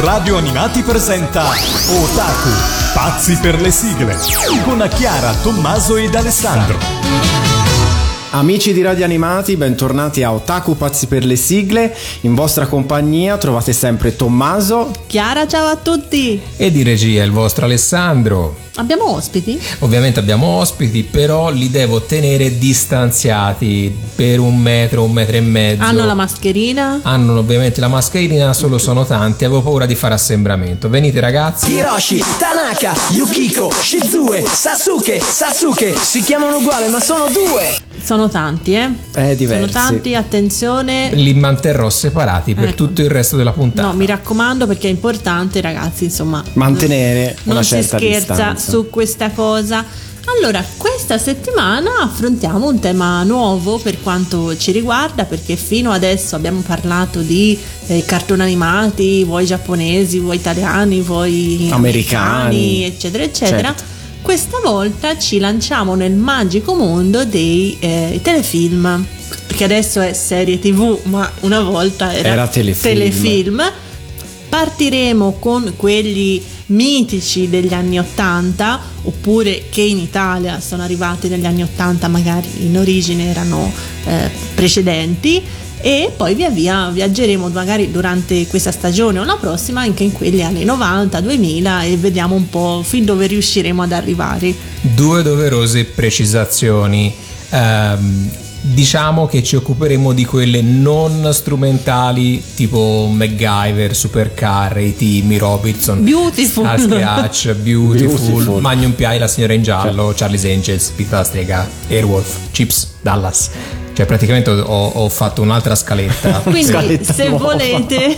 Radio Animati presenta Otaku, pazzi per le sigle, con Chiara, Tommaso ed Alessandro. Amici di Radio Animati, bentornati a Otaku Pazzi per le sigle. In vostra compagnia trovate sempre Tommaso, Chiara, ciao a tutti! E di regia il vostro Alessandro. Abbiamo ospiti? Ovviamente abbiamo ospiti, però li devo tenere distanziati per un metro, un metro e mezzo. Hanno la mascherina? Hanno ovviamente la mascherina, solo sono tanti. Avevo paura di fare assembramento. Venite ragazzi. Hiroshi, Tanaka, Yukiko, Shizue, Sasuke, Sasuke. Si chiamano uguali, ma sono due. Sono tanti, eh? Eh, diversi. Sono tanti, attenzione. Li manterrò separati per ecco. tutto il resto della puntata. No, mi raccomando perché è importante, ragazzi, insomma. Mantenere una certa distanza. Non si scherza su questa cosa. Allora, questa settimana affrontiamo un tema nuovo per quanto ci riguarda, perché fino adesso abbiamo parlato di eh, cartoni animati, vuoi giapponesi, vuoi italiani, vuoi americani, americani eccetera, eccetera. Certo. Questa volta ci lanciamo nel magico mondo dei eh, telefilm, perché adesso è serie tv, ma una volta era, era telefilm. telefilm. Partiremo con quelli mitici degli anni 80 oppure che in Italia sono arrivati negli anni 80 magari in origine erano eh, precedenti e poi via via viaggeremo magari durante questa stagione o la prossima anche in quelli anni 90, 2000 e vediamo un po' fin dove riusciremo ad arrivare. Due doverose precisazioni. Um, diciamo che ci occuperemo di quelle non strumentali tipo MacGyver, Supercar, Mi Robinson, Beautiful, Starsky Hutch, Beautiful, Beautiful. Magnum P.I., La signora in giallo, cioè. Charlie's Angels, Pizza Strega, Airwolf, Chips, Dallas. Cioè praticamente ho, ho fatto un'altra scaletta. Quindi scaletta se nuova. volete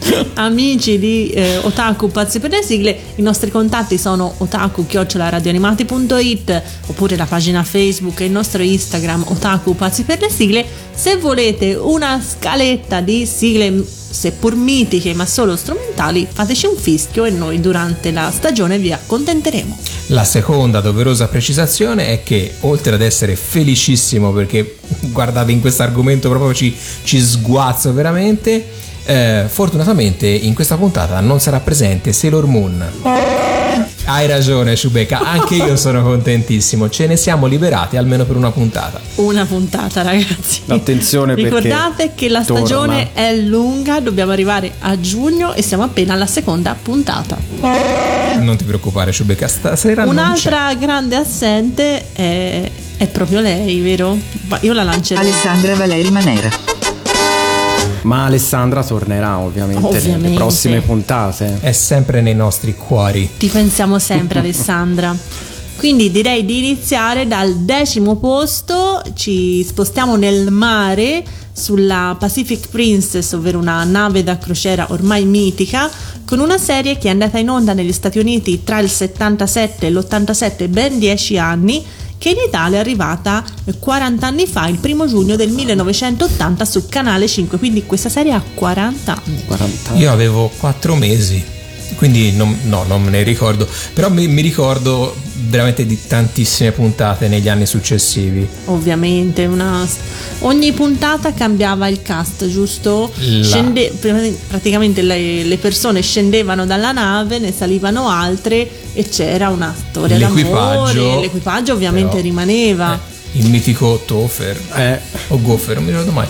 amici di eh, Otaku Pazzi per le sigle, i nostri contatti sono otaku-radioanimati.it oppure la pagina Facebook e il nostro Instagram Otaku Pazzi per le sigle. Se volete una scaletta di sigle seppur mitiche ma solo strumentali, fateci un fischio e noi durante la stagione vi accontenteremo. La seconda doverosa precisazione è che oltre ad essere felicissimo perché guardate in questo argomento proprio ci, ci sguazzo veramente, eh, fortunatamente in questa puntata non sarà presente Sailor Moon. Hai ragione, Sciubeca, anche io sono contentissimo. Ce ne siamo liberati almeno per una puntata. Una puntata, ragazzi. Attenzione Ricordate che la stagione torna. è lunga, dobbiamo arrivare a giugno e siamo appena alla seconda puntata. Non ti preoccupare, Sciubeca, stasera Un'altra grande assente è, è proprio lei, vero? Io la lancerei. Alessandra Valeri Manera. Ma Alessandra tornerà ovviamente, ovviamente nelle prossime puntate. È sempre nei nostri cuori. Ti pensiamo sempre Alessandra. Quindi direi di iniziare dal decimo posto, ci spostiamo nel mare sulla Pacific Princess, ovvero una nave da crociera ormai mitica, con una serie che è andata in onda negli Stati Uniti tra il 77 e l'87, ben 10 anni, che in Italia è arrivata 40 anni fa, il primo giugno del 1980 su Canale 5, quindi questa serie ha 40 anni. 40 anni. Io avevo 4 mesi quindi non, no, non me ne ricordo, però mi, mi, ricordo veramente di tantissime puntate negli anni successivi. Ovviamente, una, ogni puntata cambiava il cast, giusto? Scende, praticamente le, le, persone scendevano dalla nave, ne salivano altre e c'era una storia l'equipaggio, d'amore, l'equipaggio ovviamente però, rimaneva. Eh il mitico Tofer eh, o Goffer, non mi ricordo mai,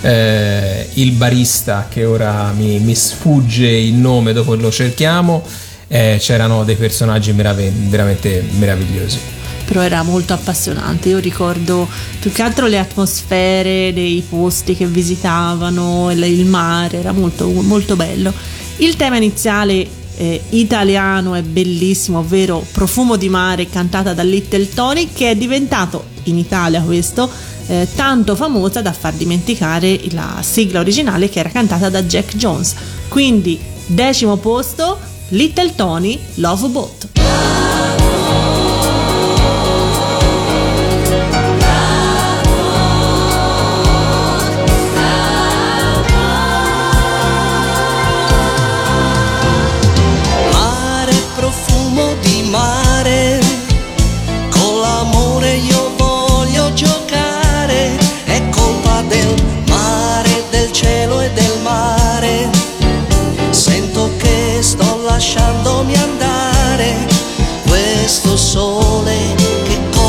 eh, il barista che ora mi, mi, sfugge il nome dopo lo cerchiamo, eh, c'erano dei personaggi merav- veramente meravigliosi. Però era molto appassionante, io ricordo più che altro le atmosfere dei posti che visitavano, il, il mare, era molto, molto bello. Il tema iniziale eh, italiano è bellissimo, ovvero Profumo di mare cantata da Little Tony che è diventato in Italia questo eh, tanto famosa da far dimenticare la sigla originale che era cantata da Jack Jones. Quindi decimo posto Little Tony Love Boat.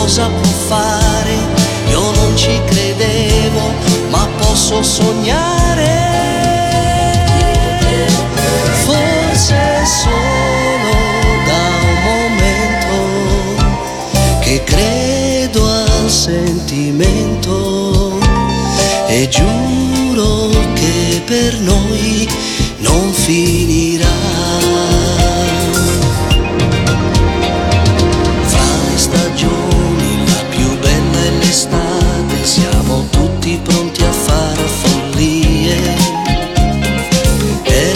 cosa può fare. Io non ci credevo, ma posso sognare. Forse solo da un momento che credo al sentimento e giuro che per noi non finisce.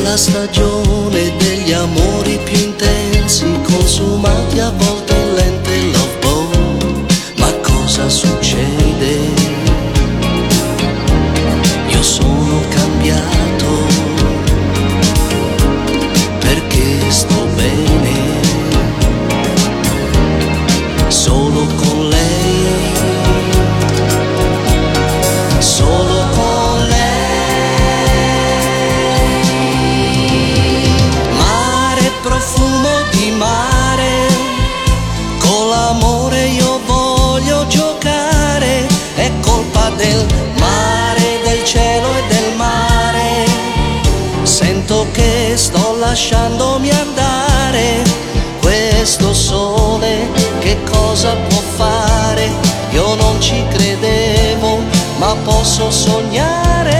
La stagione degli amori più intensi, consumati posso sognare.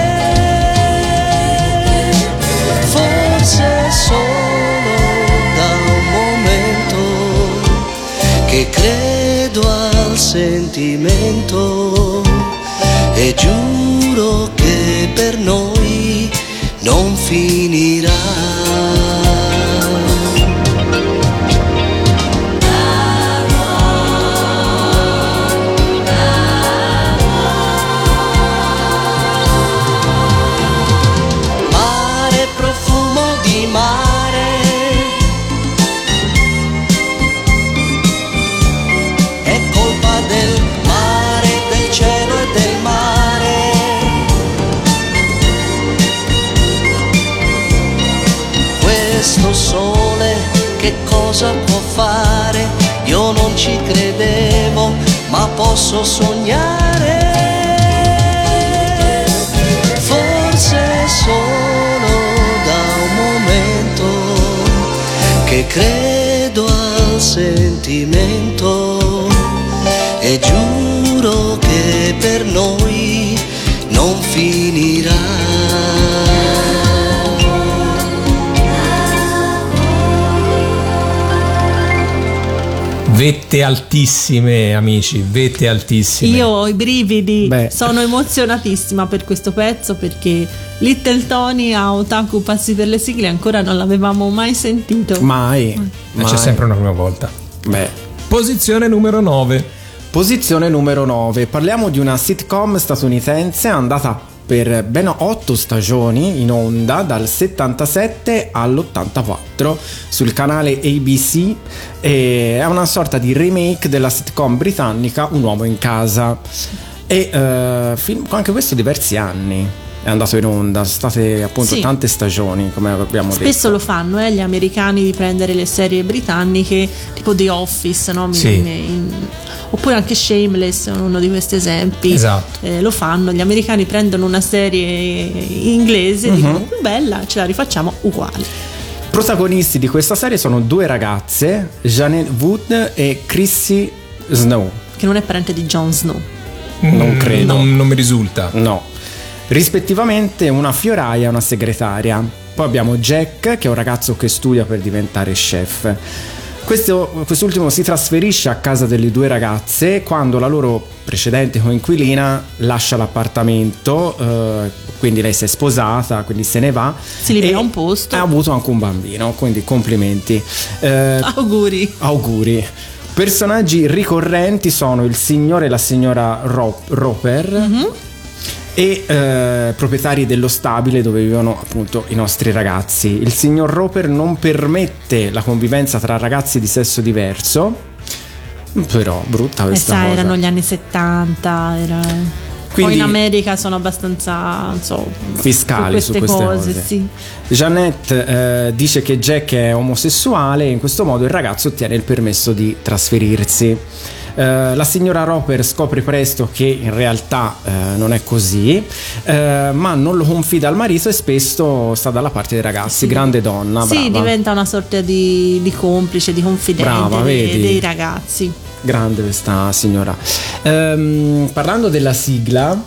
Forse solo da un momento che credo al sentimento e giuro che per noi non finirà. Posso sognare. Forse solo da un momento che credo Vette altissime, amici, vette altissime. Io ho i brividi, Beh. sono emozionatissima per questo pezzo perché Little Tony a Otaku Pazzi per le sigle ancora non l'avevamo mai sentito. Mai. Ma mai. c'è sempre una prima volta. Beh. Posizione numero 9. Posizione numero 9. Parliamo di una sitcom statunitense andata per ben 8 stagioni in onda dal 77 all'84 sul canale ABC e è una sorta di remake della sitcom britannica Un uomo in casa e eh, film- anche questo diversi anni è andato in onda, sono state appunto Sì. tante stagioni come abbiamo detto. Spesso lo fanno eh, gli americani di prendere le serie britanniche tipo The Office, no? Mi- Sì. mi- in- oppure anche Shameless, è uno di questi esempi. Esatto. Eh, lo fanno, gli americani prendono una serie inglese e Mhm. dicono "Mm, bella, ce la rifacciamo uguale. Protagonisti di questa serie sono due ragazze, Janet Wood e Chrissy Snow. Che non è parente di Jon Snow. Non Mm, credo. Non, non mi risulta. No. Rispettivamente una fioraia e una segretaria. Poi abbiamo Jack, che è un ragazzo che studia per diventare chef. Questo- quest'ultimo si trasferisce a casa delle due ragazze quando la loro precedente coinquilina lascia l'appartamento, eh, quindi lei si è sposata, quindi se ne va. Si libera un posto. Ha avuto anche un bambino, quindi complimenti. Eh, Auguri. Auguri. Personaggi ricorrenti sono il signore e la signora Ro- Roper Mhm. E eh, proprietari dello stabile dove vivono appunto i nostri ragazzi. Il signor Roper non permette la convivenza tra ragazzi di sesso diverso, però brutta Eh questa sai, cosa. erano gli anni 70, era... Quindi- Poi in America sono abbastanza, so, fiscali su queste cose. sì. Jeannette eh, dice che Jack è omosessuale e in questo modo il ragazzo ottiene il permesso di trasferirsi. Eh, la signora Roper scopre presto che in realtà eh, non è così, eh, ma non lo confida al marito e spesso sta dalla parte dei ragazzi. Grande donna, Sì, brava. diventa una sorta di, di complice, di confidente Brava, dei, dei ragazzi. Grande questa signora. Ehm, parlando della sigla,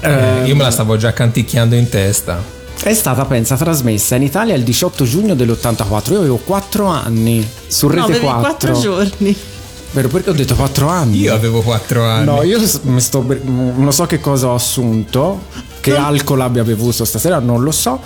Eh, io me la stavo già canticchiando in testa. È stata, pensa, trasmessa in Italia il 18 giugno dell'84. Io avevo 4 anni su No, Rete avevi 4. 4 giorni. Vero, perché ho detto 4 anni? Io avevo 4 anni. No, io sto non so che cosa ho assunto, che alcol abbia bevuto stasera, non lo so.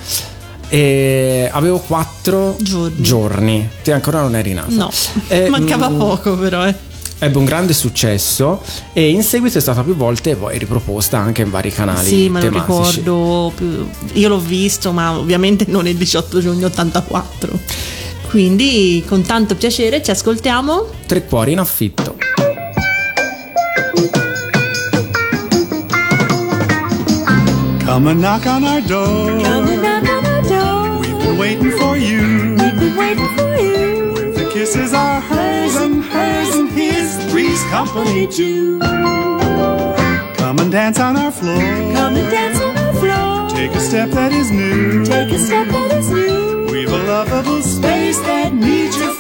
E avevo 4 Giorni. giorni. Te ancora non eri nata. No, Eh, mancava mm, poco però, eh. Ebbe un grande successo e in seguito è stata più volte poi riproposta anche in vari canali Sì, me lo tematici. ricordo. più- Io l'ho visto, ma ovviamente non il 18 giugno 84. Quindi con tanto piacere ci ascoltiamo. Tre cuori in affitto. Come and knock on our door. We've been waiting for you. The kisses are hers and hers and his. Three's company too. Come and dance on our floor. Take a step that is new. We've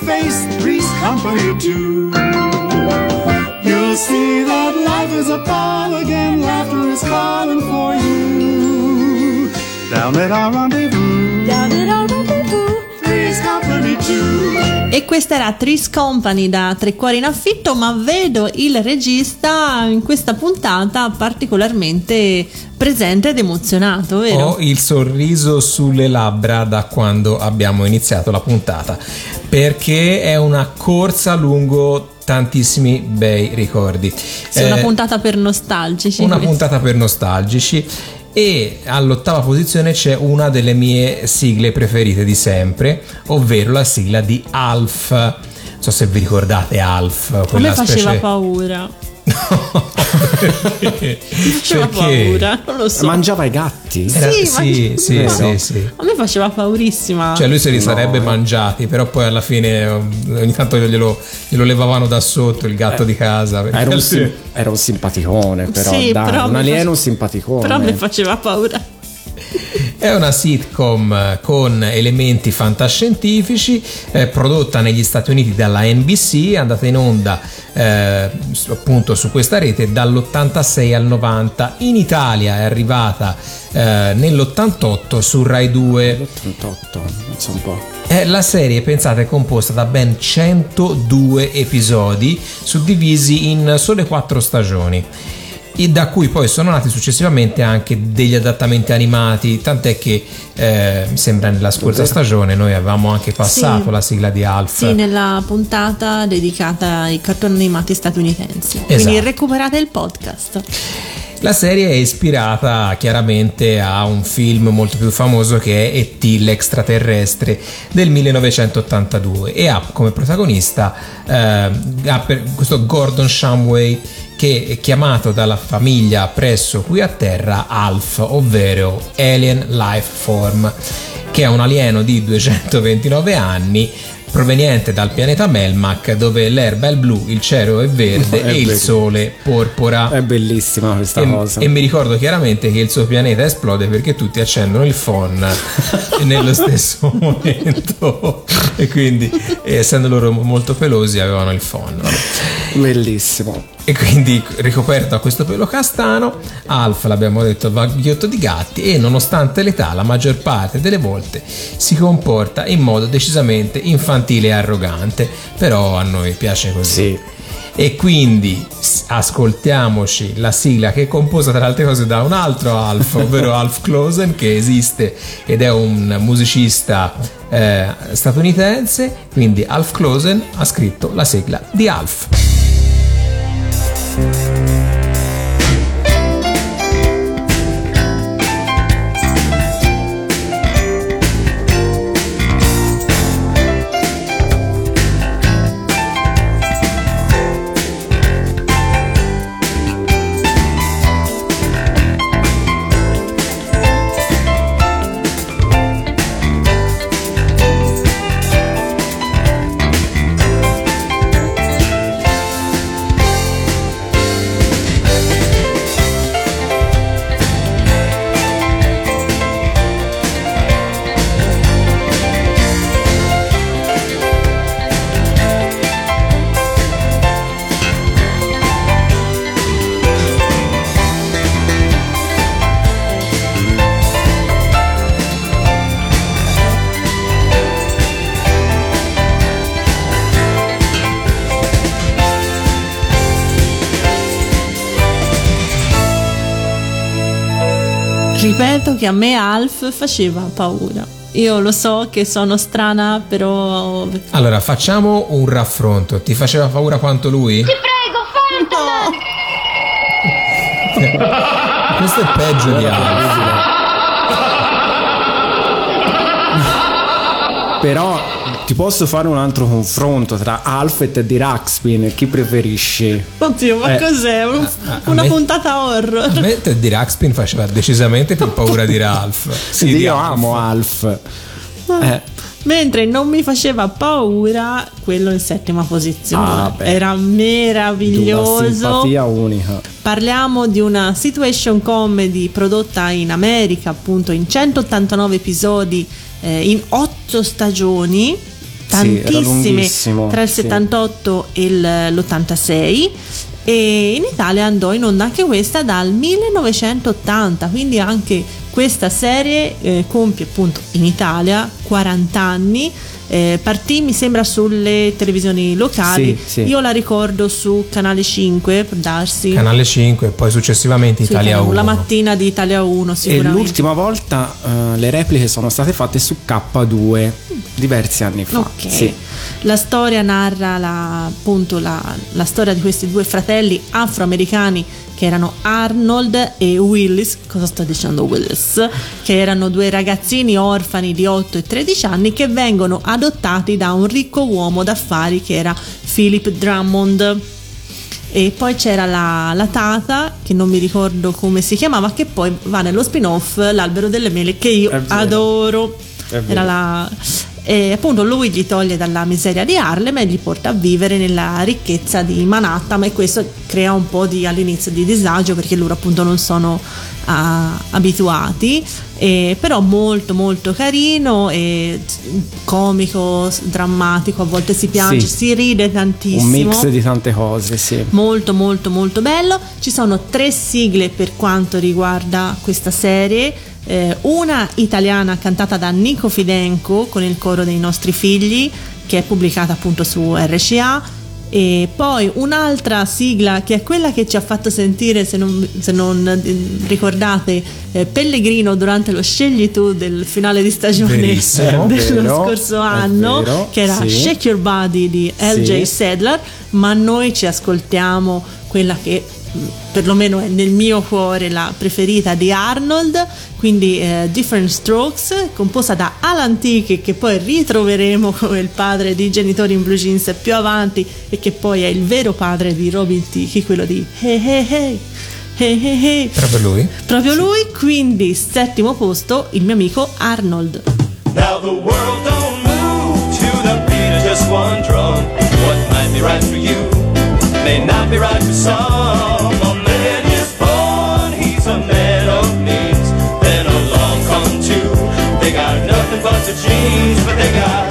face. Three's company too. You'll see that life is a ball again. Laughter is calling for you. Down at our rendezvous. Three's company too. E questa era Tris Company da Tre Cuori in Affitto, ma vedo il regista in questa puntata particolarmente presente ed emozionato, vero? Ho il sorriso sulle labbra da quando abbiamo iniziato la puntata perché è una corsa lungo tantissimi bei ricordi. Sì, una Eh, puntata per nostalgici. una puntata per nostalgici e all'ottava posizione c'è una delle mie sigle preferite di sempre, ovvero la sigla di Alf. Non so se vi ricordate Alf, A me quella faceva specie paura. Perché? Mi faceva Perché? paura, non lo so. Mangiava i gatti? Era- Sì, sì, ma- sì, ma- sì, sì. A me faceva paurissima. Cioè lui se li sarebbe mangiati, però poi alla fine um, ogni tanto glielo, glielo levavano da sotto il gatto di casa. perché Era un, alla sim- era un simpaticone, però Sì, dai, però un alieno face- simpaticone. Però mi faceva paura. È una sitcom eh, con elementi fantascientifici, eh, prodotta negli Stati Uniti dalla NBC, andata in onda eh, appunto su questa rete dall'86 al 90. In Italia è arrivata eh, nell'88 su Rai 2. 88, non so un po'. La serie, pensate, è composta da ben 102 episodi, suddivisi in sole 4 stagioni. E da cui poi sono nati successivamente anche degli adattamenti animati, tant'è che eh, mi sembra nella scorsa stagione noi avevamo anche passato Sì. la sigla di Alf. Sì, nella puntata dedicata ai cartoni animati statunitensi. Quindi Esatto. recuperate il podcast. La serie è ispirata chiaramente a un film molto più famoso che è E.T. l'extraterrestre del 1982 e ha come protagonista eh, questo Gordon Shumway che è chiamato dalla famiglia presso qui a terra ALF, ovvero Alien Life Form, che è un alieno di 229 anni proveniente dal pianeta Melmac dove l'erba è blu, il cielo è verde È e il sole porpora. È bellissima questa E, cosa. e mi ricordo chiaramente che il suo pianeta esplode perché tutti accendono il phon nello stesso momento e quindi essendo loro molto pelosi avevano il phon. Bellissimo. E quindi ricoperto a questo pelo castano, Alf, l'abbiamo detto, va ghiotto di gatti e nonostante l'età la maggior parte delle volte si comporta in modo decisamente infantile e arrogante, però a noi piace così. Sì. E quindi ascoltiamoci la sigla che è composta tra le altre cose da un altro Alf, ovvero Alf Closen che esiste ed è un musicista eh, statunitense, quindi Alf Closen ha scritto la sigla di Alf. Thank you. Ripeto che a me Alf faceva paura. Io lo so che sono strana, però Allora, facciamo un raffronto. Ti faceva paura quanto lui? Ti prego, fartela! Questo è peggio di Alf. Però ti posso fare un altro confronto tra Alf e Teddy Ruxpin. Chi preferisci? Oddio, ma Eh. cos'è? Un- a una me- puntata A horror. me Teddy Ruxpin faceva decisamente più paura di Ralph. Sì, io Alf. amo Alf. Eh, Mentre non mi faceva paura quello in settima posizione. Ah. Era di una meraviglioso. simpatia unica. Parliamo di una situation comedy prodotta in America, appunto in 189 episodi eh, in 8 stagioni, Sì, tantissime lunghissimo, tra il sì. 78 e il- l'86. E in Italia andò in onda anche questa dal 1980, quindi anche questa serie eh, compie appunto in Italia 40 anni. Eh, partì mi sembra sulle televisioni locali, Sì, sì. io la ricordo su Canale 5 per darsi Canale 5 e poi successivamente sì, Italia 1. la mattina di Italia 1 E sicuramente. l'ultima volta eh, le repliche sono state fatte su K2 diversi anni fa. Ok. La storia narra la, appunto la, la storia di questi due fratelli afroamericani che erano Arnold e Willis, cosa sto dicendo Willis? Che erano due ragazzini orfani di 8 e 13 anni che vengono adottati da un ricco uomo d'affari che era Philip Drummond. E poi c'era la, la tata, che non mi ricordo come si chiamava, che poi va nello spin-off L'albero delle mele, che io adoro. Era la. E appunto lui gli toglie dalla miseria di Harlem e li porta a vivere nella ricchezza di Manhattan e questo crea un po' di all'inizio di disagio perché loro appunto non sono ah, abituati e, però molto molto carino e comico, drammatico, a volte si piange, Sì. si ride tantissimo Un mix di tante cose, sì. molto molto molto bello ci sono tre sigle per quanto riguarda questa serie eh, una italiana cantata da Nico Fidenco con il coro dei nostri figli che è pubblicata appunto su RCA e poi un'altra sigla che è quella che ci ha fatto sentire se non, se non, eh, ricordate eh, Pellegrino durante lo scegli tu del finale di stagione Verissimo. dello vero, scorso anno vero, che era sì. Shake Your Body di LJ Sì. Sadler, ma noi ci ascoltiamo quella che perlomeno è nel mio cuore la preferita di Arnold, quindi eh, Different Strokes, composta da Alan Thicke che poi ritroveremo come il padre di Genitori in Blue Jeans più avanti e che poi è il vero padre di Robin Thicke, quello di Hey Hey Hey. Hey Hey Hey. Proprio lui? Proprio lui, quindi settimo posto il mio amico Arnold. Now the world don't move to the beat of just one drum. What might be right for you may not be right for some. But but they got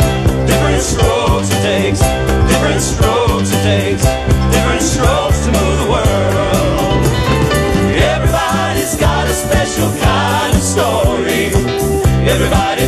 different strokes it takes. Different strokes it takes. Different strokes to move the world. Everybody's got a special kind of story. Everybody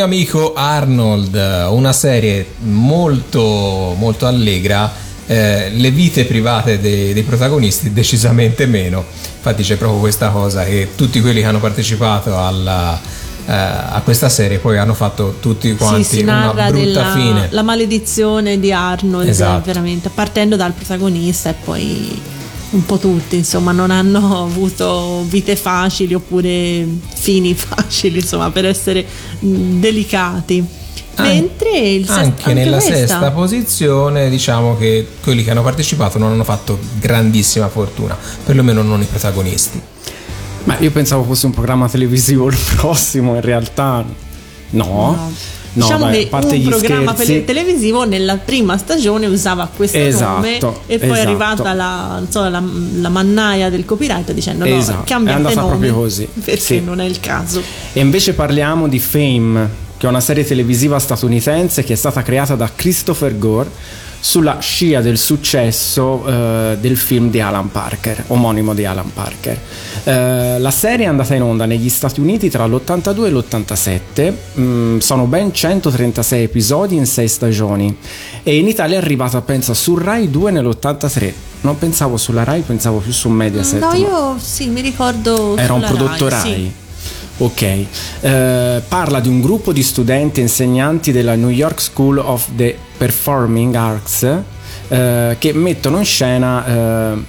mio amico Arnold, una serie molto molto allegra. eh, le vite private dei, dei protagonisti decisamente meno. Infatti c'è proprio questa cosa che tutti quelli che hanno partecipato alla, eh, a questa serie poi hanno fatto tutti quanti sì, una brutta della fine. la maledizione di Arnold, Esatto. veramente, partendo dal protagonista e poi un po' tutti, insomma, non hanno avuto vite facili oppure fini facili, insomma, per essere delicati. Mentre il sest- anche, nella questa- sesta posizione diciamo che quelli che hanno partecipato non hanno fatto grandissima fortuna, perlomeno non i protagonisti. Ma io pensavo fosse un programma televisivo il prossimo, in realtà no. No. No, diciamo a che un programma scherzi- tele- televisivo nella prima stagione usava questo Esatto, nome e poi è esatto. arrivata la, so, la, la mannaia del copyright dicendo Esatto, no, cambiate è andata nome proprio così, perché sì. non è il caso. E invece parliamo di Fame, che è una serie televisiva statunitense che è stata creata da Christopher Gore sulla scia del successo eh, del film di Alan Parker, omonimo di Alan Parker. Eh, la serie è andata in onda negli Stati Uniti tra l'82 e l'87, mm, sono ben 136 episodi in 6 stagioni e in Italia è arrivata pensa su Rai 2 nell'83. Non pensavo sulla Rai, pensavo più su Mediaset. No, io sì, mi ricordo. era un prodotto Rai. sì. Ok, Eh, parla di un gruppo di studenti e insegnanti della New York School of the Performing Arts eh, che mettono in scena eh,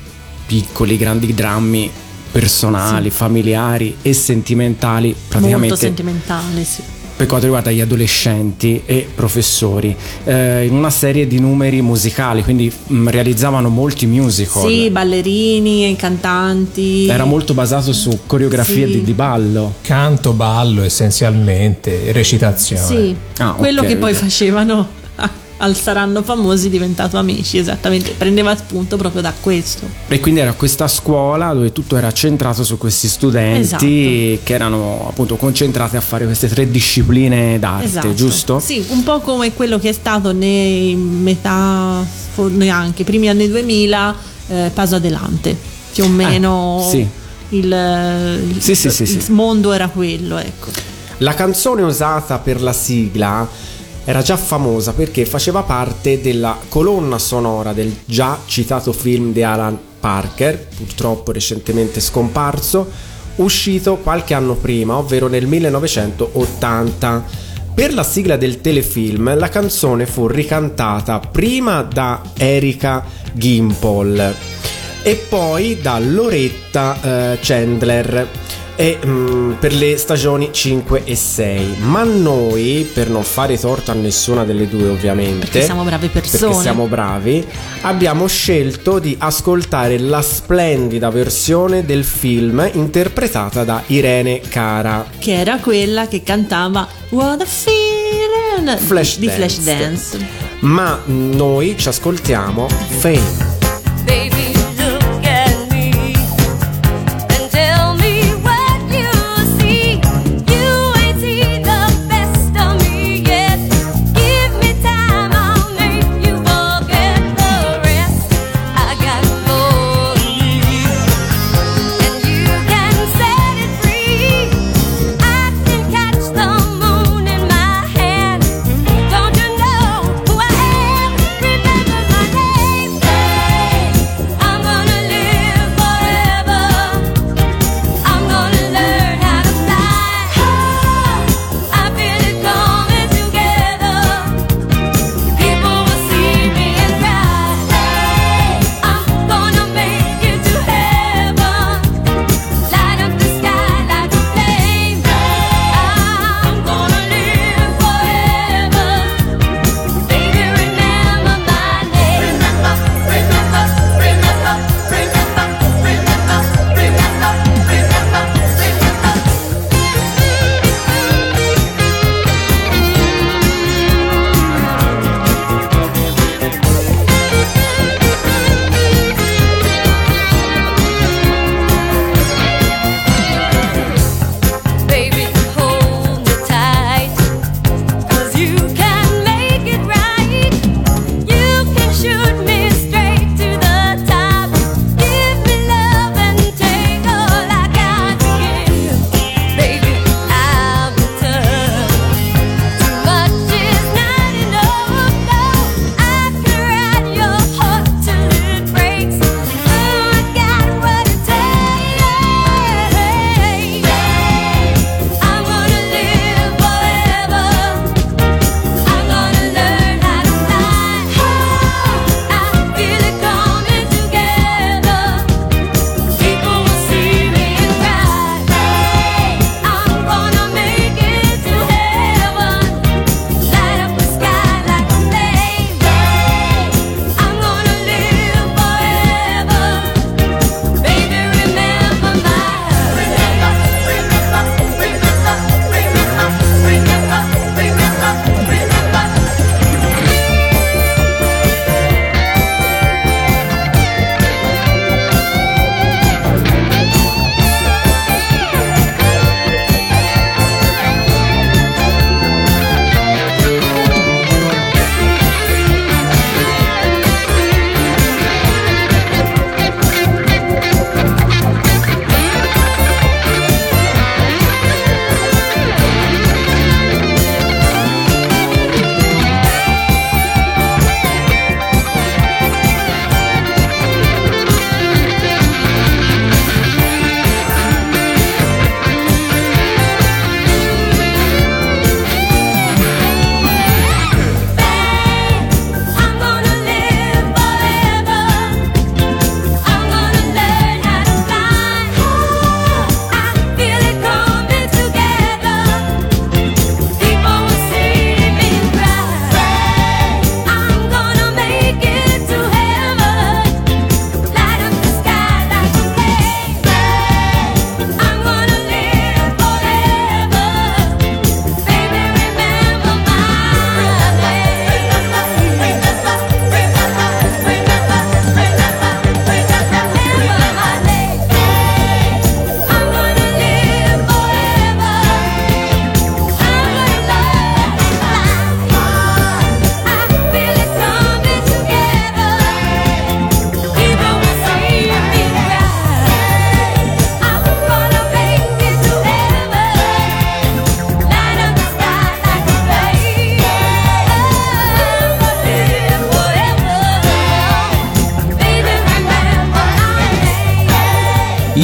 piccoli, grandi drammi personali, familiari e sentimentali, Molto praticamente sentimentale, sì. Per quanto riguarda gli adolescenti e professori, eh, in una serie di numeri musicali, quindi mh, realizzavano molti musical. Sì, ballerini, e cantanti. Era molto basato su coreografie Sì. di, di ballo. Canto, ballo essenzialmente, recitazione. Sì, Ah, quello ok, che poi facevano al Saranno Famosi diventato Amici, esattamente, prendeva spunto proprio da questo. E quindi era questa scuola dove tutto era centrato su questi studenti Esatto. che erano appunto concentrati a fare queste tre discipline d'arte, Esatto. giusto? Sì, un po' come quello che è stato nei metà, neanche, primi anni 2000, eh, Paso Adelante, più o meno Ah, sì. il, il- Sì, sì, sì, il sì. mondo era quello, ecco. La canzone usata per la sigla era già famosa perché faceva parte della colonna sonora del già citato film di Alan Parker, purtroppo recentemente scomparso, uscito qualche anno prima, ovvero nel 1980. Per la sigla del telefilm la canzone fu ricantata prima da Erika Gimpol e poi da Loretta eh, Chandler e, mm, per le stagioni 5 e 6 ma noi per non fare torto a nessuna delle due ovviamente Perché siamo brave persone. perché siamo bravi abbiamo scelto di ascoltare la splendida versione del film interpretata da Irene Cara Che era quella che cantava What a Feeling Flash di Dance. Flash Dance. ma noi ci ascoltiamo Fame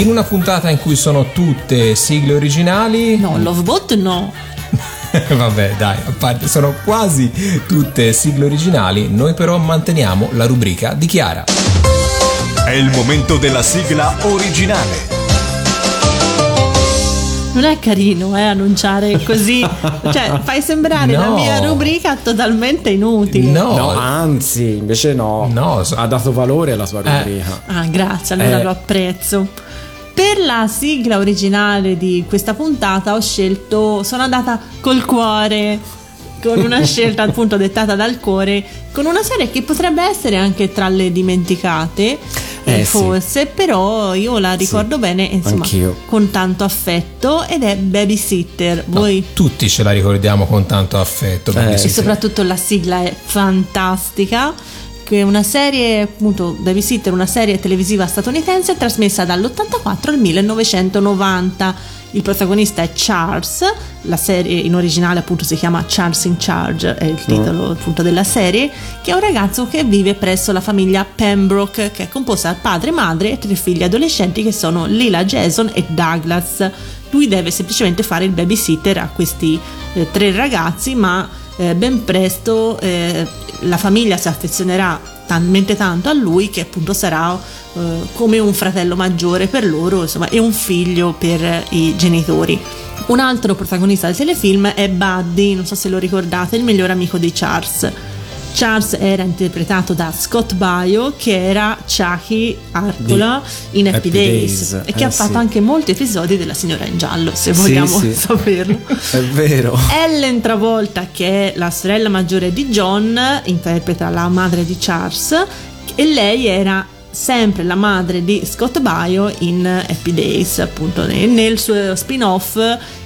In una puntata in cui sono tutte sigle originali. No, Lovebot no. Vabbè, dai, a parte, sono quasi tutte sigle originali. Noi però manteniamo la rubrica di Chiara. È il momento della sigla originale. Non è carino, eh, annunciare così. cioè, fai sembrare la No. mia rubrica totalmente inutile. No, anzi, invece no. ha dato valore alla sua rubrica. Ah, grazie, allora Eh. lo apprezzo. Per la sigla originale di questa puntata ho scelto, sono andata col cuore, con una scelta appunto dettata dal cuore, con una serie che potrebbe essere anche tra le dimenticate, eh, Eh, sì. forse, però io la ricordo bene, insomma, anch'io. con tanto affetto ed è Babysitter. Voi Tutti ce la ricordiamo con tanto affetto. perché e sì, soprattutto la sigla è fantastica che è una serie appunto Babysitter una serie televisiva statunitense trasmessa dall'84 al 1990 il protagonista è Charles la serie in originale appunto si chiama Charles in Charge è il titolo appunto della serie che è un ragazzo che vive presso la famiglia Pembroke che è composta da padre, madre e tre figli adolescenti che sono Lila, Jason e Douglas. Lui deve semplicemente fare il babysitter a questi eh, tre ragazzi ma eh, ben presto eh, la famiglia si affezionerà talmente tanto a lui che appunto sarà eh, come un fratello maggiore per loro insomma e un figlio per i genitori. Un altro protagonista del telefilm è Buddy non so se lo ricordate il miglior amico di Charles Charles era interpretato da Scott Baio che era Chucky Arcola Di in Happy, Happy Days, Days, e che eh ha fatto sì. anche molti episodi della Signora in Giallo se Sì, vogliamo sì. saperlo È vero. Ellen Travolta, che è la sorella maggiore di John, interpreta la madre di Charles e lei era sempre la madre di Scott Baio in Happy Days, appunto nel, nel suo spin-off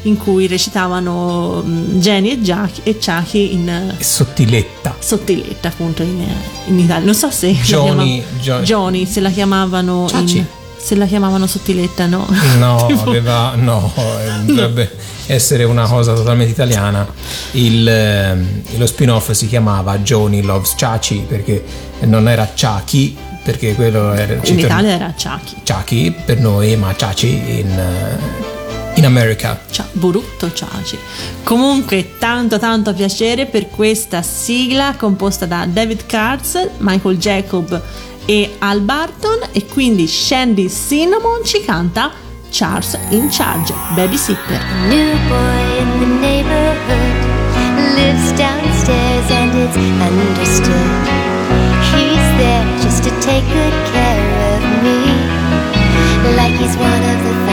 in cui recitavano Jenny e, Jack, e Chucky in eh, Sottiletta. Sottiletta, appunto in, in Italia. Non so se Johnny- chiamavano- Jo- Johnny, se la chiamavano Ciaci. in- se la chiamavano Sottiletta, no? No, Tipo- aveva, no, eh, dovrebbe essere una cosa totalmente italiana. Il, ehm, lo spin-off si chiamava Johnny Loves Chachi perché non era Chucky, perché quello era In Italia era Chucky. Chucky per noi, ma Chachi in, eh, in America. Cia- brutto Ciaci. Comunque, tanto tanto piacere per questa sigla composta da David Katz, Michael Jacob e Al Barton e quindi Shandy Cinnamon ci canta Charles in Charge, Babysitter. New boy in the neighborhood lives downstairs and it's understood. He's there to take good care of me, like he's one of the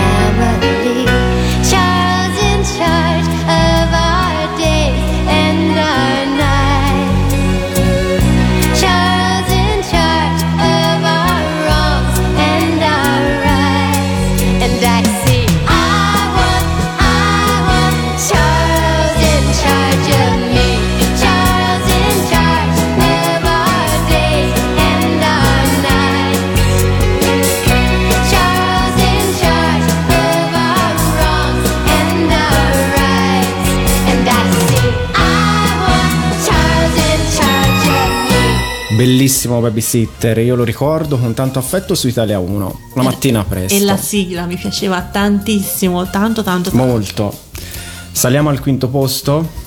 Bellissimo babysitter, io lo ricordo con tanto affetto su Italia 1, la mattina presto. E la sigla mi piaceva tantissimo, tanto tanto tanto. Molto. Saliamo al quinto posto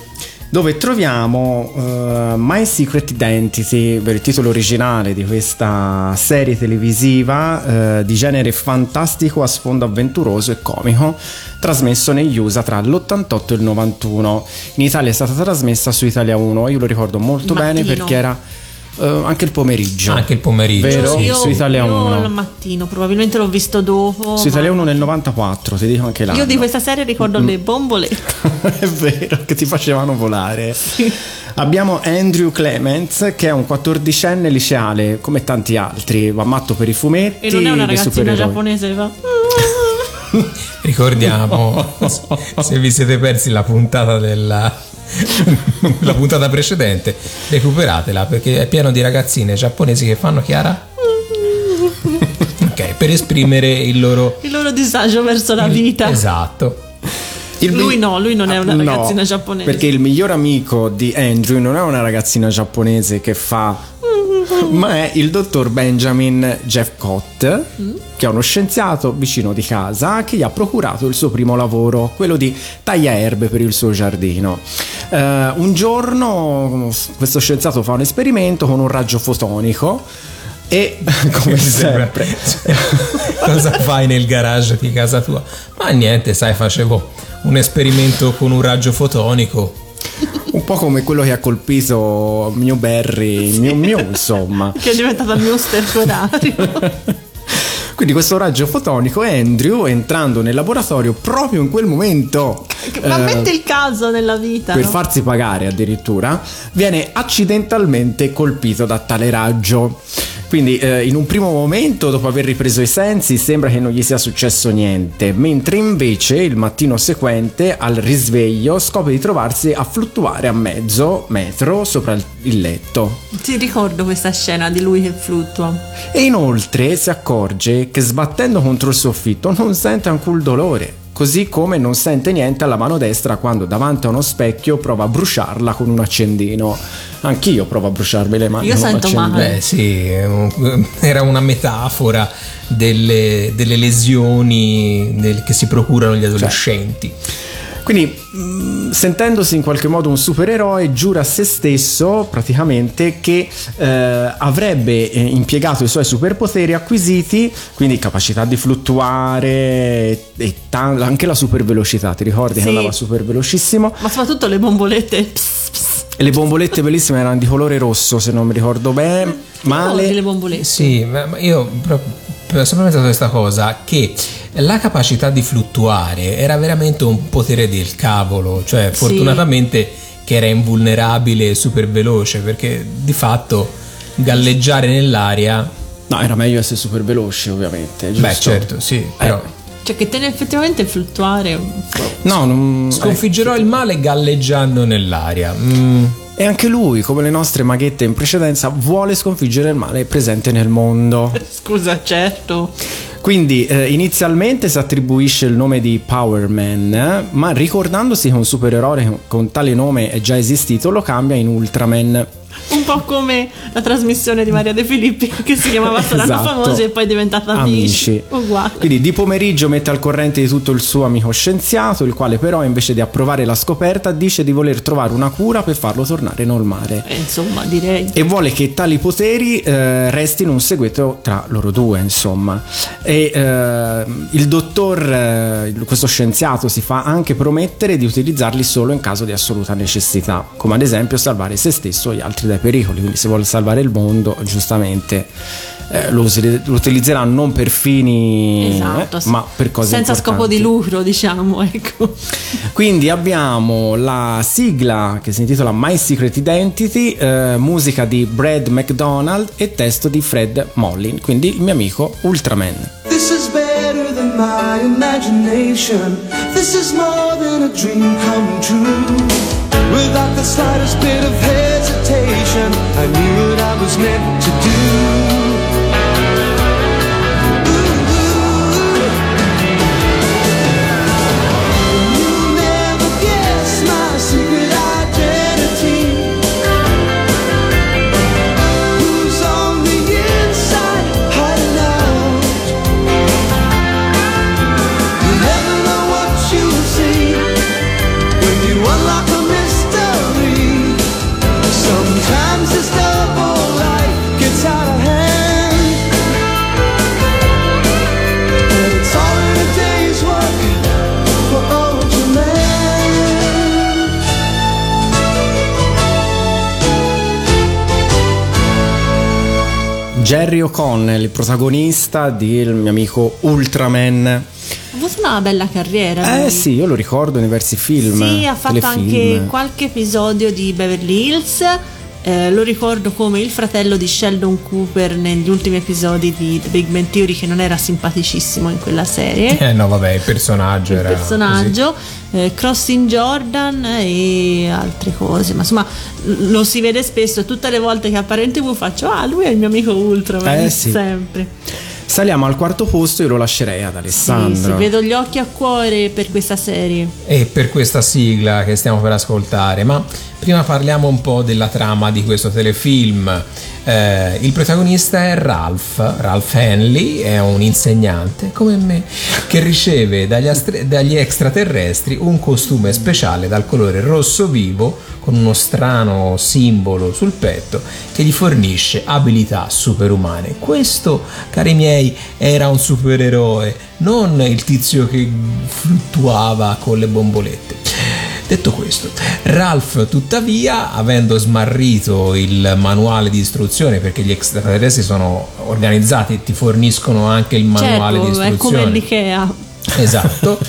dove troviamo eh, My Secret Identity, ovvero il titolo originale di questa serie televisiva eh, di genere fantastico a sfondo avventuroso e comico, trasmesso negli USA tra l'88 e il 91. In Italia è stata trasmessa su Italia 1, io lo ricordo molto bene Mattino. perché era eh, anche il pomeriggio. Anche il pomeriggio, Vero? sì. Su Italia io 1. al mattino, probabilmente l'ho visto dopo. Su ma- Italia 1 nel 94, ti dico anche l'anno. Io di questa serie ricordo Mm. le bombolette. è vero, che ti facevano volare. Abbiamo Andrew Clements, che è un quattordicenne liceale, come tanti altri, va matto per i fumetti. E non è una ragazzina giapponese, va. Ricordiamo, se vi siete persi la puntata della la puntata precedente, recuperatela perché è pieno di ragazzine giapponesi che fanno Chiara? Ok, per esprimere il loro Il loro disagio verso la vita. Esatto. Il lui mi- no, lui non è una No, ragazzina giapponese. Perché il miglior amico di Andrew non è una ragazzina giapponese che fa ma è il dottor Benjamin Jeffcott, che è uno scienziato vicino di casa che gli ha procurato il suo primo lavoro, quello di taglia erbe per il suo giardino. Eh, un giorno questo scienziato fa un esperimento con un raggio fotonico e come sempre Cosa fai nel garage di casa tua? Ma niente, sai, facevo un esperimento con un raggio fotonico. Un po' come quello che ha colpito Mio Berry, Miu Miu, insomma. Che è diventata il mio stercorario. Quindi questo raggio fotonico Andrew entrando nel laboratorio proprio in quel momento Ma eh, mette il caso nella vita. per no? farsi pagare addirittura viene accidentalmente colpito da tale raggio. Quindi eh, in un primo momento, dopo aver ripreso i sensi, sembra che non gli sia successo niente, mentre invece il mattino seguente, al risveglio, scopre di trovarsi a fluttuare a mezzo metro sopra il- il letto. Ti ricordo questa scena di lui che fluttua. E inoltre si accorge che sbattendo contro il soffitto non sente alcun dolore, così come non sente niente alla mano destra quando davanti a uno specchio prova a bruciarla con un accendino. Anch'io provo a bruciarmi le mani Io con un sento accendino. male. Beh, sì, era una metafora delle, delle lesioni del- che si procurano gli adolescenti. Quindi, mh, sentendosi in qualche modo un supereroe, giura a se stesso praticamente che eh, avrebbe eh, impiegato i suoi superpoteri acquisiti, quindi capacità di fluttuare e, e anche la supervelocità. Ti ricordi Sì. che andava super velocissimo? Ma soprattutto le bombolette. Pss, pss. E le bombolette bellissime erano di colore rosso, se non mi ricordo bene. Le Male. bombolette. Sì, ma io ho sempre pensato a questa cosa, che la capacità di fluttuare era veramente un potere del cavolo, cioè Sì. fortunatamente che era invulnerabile e super veloce, perché di fatto galleggiare nell'aria, No, era meglio essere super veloci, ovviamente. Giusto? beh certo, sì, però Cioè che te effettivamente fluttuare. No, non. sconfiggerò il male galleggiando nell'aria. Mm, E anche lui, come le nostre maghette in precedenza, vuole sconfiggere il male presente nel mondo. Scusa, certo. Quindi eh, inizialmente si attribuisce il nome di Power Man, eh, ma ricordandosi che un supereroe con- tale nome è già esistito, lo cambia in Ultraman. Un po' come la trasmissione di Maria De Filippi che si chiamava Saranno Esatto. famosi e poi è diventata Amici. Uguale. Quindi di pomeriggio mette al corrente di tutto il suo amico scienziato, il quale però invece di approvare la scoperta dice di voler trovare una cura per farlo tornare normale. Eh, insomma, direi. e vuole che tali poteri eh, restino un segreto tra loro due, insomma. E eh, il dottor, eh, questo scienziato, si fa anche promettere di utilizzarli solo in caso di assoluta necessità, come ad esempio salvare se stesso e gli altri dai pericoli. Quindi, se vuole salvare il mondo, giustamente. eh, lo, lo utilizzerà non per fini Esatto, eh, ma per cose senza scopo importanti. di lucro, diciamo, ecco. Quindi abbiamo la sigla che si intitola My Secret Identity, eh, musica di Brad McDonald e testo di Fred Mollin, quindi il mio amico Ultraman. My imagination. This is more than a dream come true. Without the slightest bit of hesitation, I knew what I was meant to do. Jerry O'Connell, il protagonista del mio amico Ultraman. Ha avuto una bella carriera. Eh lui. sì, io lo ricordo in diversi film. Sì, ha fatto telefilm. anche qualche episodio di Beverly Hills. Eh, lo ricordo come il fratello di Sheldon Cooper negli ultimi episodi di The Big Bang Theory, che non era simpaticissimo in quella serie. eh no, vabbè, il personaggio il era personaggio, eh, Crossing Jordan e altre cose. Ma insomma, lo si vede spesso. Tutte le volte che appare in tv faccio: Ah, lui è il mio amico Ultraman. Eh, sì. Sempre. Saliamo al quarto posto, io lo lascerei ad Sì, Alessandro. sì, vedo gli occhi a cuore per questa serie. e per questa sigla che stiamo per ascoltare. Ma Prima parliamo un po' della trama di questo telefilm. Eh, il protagonista è Ralph, Ralph Henley, è un insegnante come me che riceve dagli, astre- dagli extraterrestri un costume speciale dal colore rosso vivo con uno strano simbolo sul petto che gli fornisce abilità superumane. Questo, cari miei, era un supereroe, non il tizio che fluttuava con le bombolette. Detto questo, Ralph tuttavia, avendo smarrito il manuale di istruzione, perché gli extraterrestri sono organizzati e ti forniscono anche il manuale certo, di è come istruzione. l'Ikea. Esatto,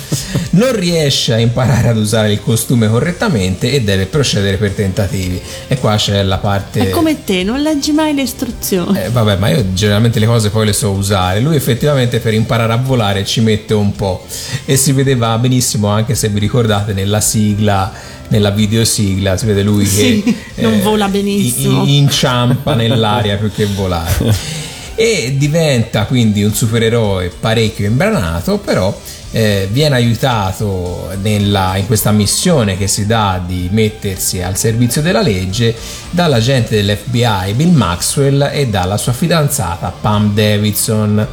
non riesce a imparare ad usare il costume correttamente e deve procedere per tentativi. E qua c'è la parte. È come te, non leggi mai le istruzioni. Eh, vabbè, ma io generalmente le cose poi le so usare. Lui effettivamente per imparare a volare ci mette un po'. E si vedeva benissimo anche se vi ricordate nella sigla, nella videosigla, si vede lui Sì, che non eh, vola benissimo. inciampa nell'aria più che volare. E diventa quindi un supereroe parecchio imbranato, però eh, viene aiutato nella- in questa missione che si dà di mettersi al servizio della legge dall'agente dell'FBI Bill Maxwell e dalla sua fidanzata Pam Davidson.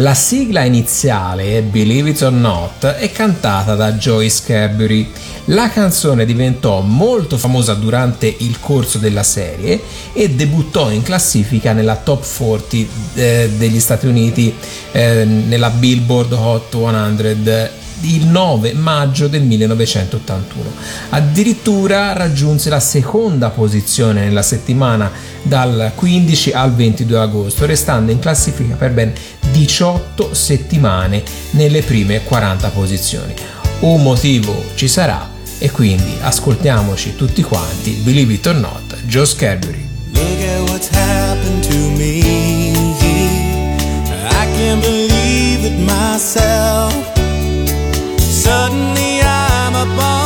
La sigla iniziale, Believe It or Not, è cantata da Joyce Cadbury. La canzone diventò molto famosa durante il corso della serie e debuttò in classifica nella top 40 eh, degli Stati Uniti, eh, nella Billboard Hot 100 il 9 maggio del 1981. Addirittura raggiunse la seconda posizione nella settimana dal 15 al 22 agosto, restando in classifica per ben 18 settimane nelle prime 40 posizioni. Un motivo ci sarà e quindi ascoltiamoci tutti quanti Believe It or Not, Joe Scarborough. Look at what's happened to me. I can't believe it myself. Suddenly I'm up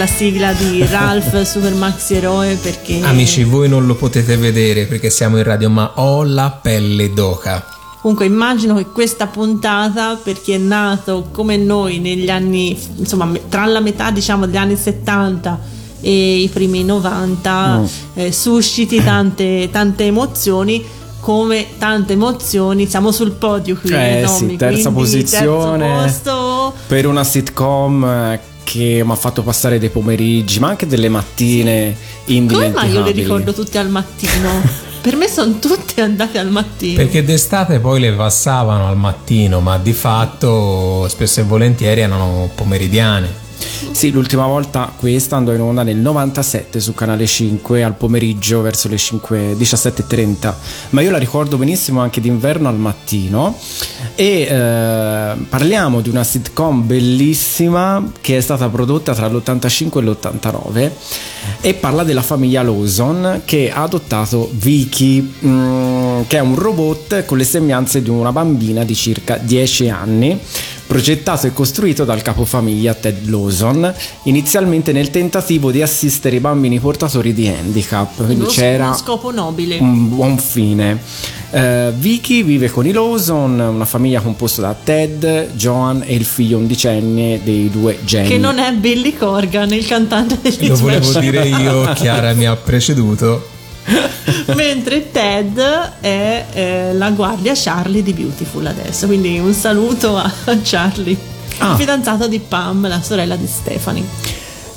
la sigla di Ralph Super Maxi Eroe perché Amici, voi non lo potete vedere perché siamo in radio, ma ho la pelle d'oca. comunque immagino che questa puntata per chi è nato come noi negli anni insomma tra la metà diciamo degli anni 70 e i primi 90 Mm. eh, susciti tante, tante emozioni come tante emozioni siamo sul podio qui Eh Tommy, sì, terza quindi posizione. terzo posto Per una sitcom eh, che mi ha fatto passare dei pomeriggi, ma anche delle mattine come indimenticabili. mai io le ricordo tutte al mattino? per me sono tutte andate al mattino Perché d'estate poi le passavano al mattino, ma di fatto spesso e volentieri erano pomeridiane. Sì, l'ultima volta questa andò in onda nel 97 su Canale 5 al pomeriggio verso le 5, 17.30, ma io la ricordo benissimo anche d'inverno al mattino. E eh, parliamo di una sitcom bellissima che è stata prodotta tra l'85 e l'89 e parla della famiglia Lawson che ha adottato Vicky, mm, che è un robot con le sembianze di una bambina di circa 10 anni progettato e costruito dal capofamiglia Ted Lawson, inizialmente nel tentativo di assistere i bambini portatori di handicap, quindi uno, c'era uno scopo nobile un buon fine. Eh, Vicky vive con i Lawson, una famiglia composta da Ted, Joan e il figlio undicenne dei due Jenny. che non è Billy Corgan il cantante degli Lo volevo dire io, Chiara mi ha preceduto. mentre Ted è eh, la guardia Charlie di Beautiful adesso quindi un saluto a Charlie Ah. fidanzato di Pam la sorella di Stephanie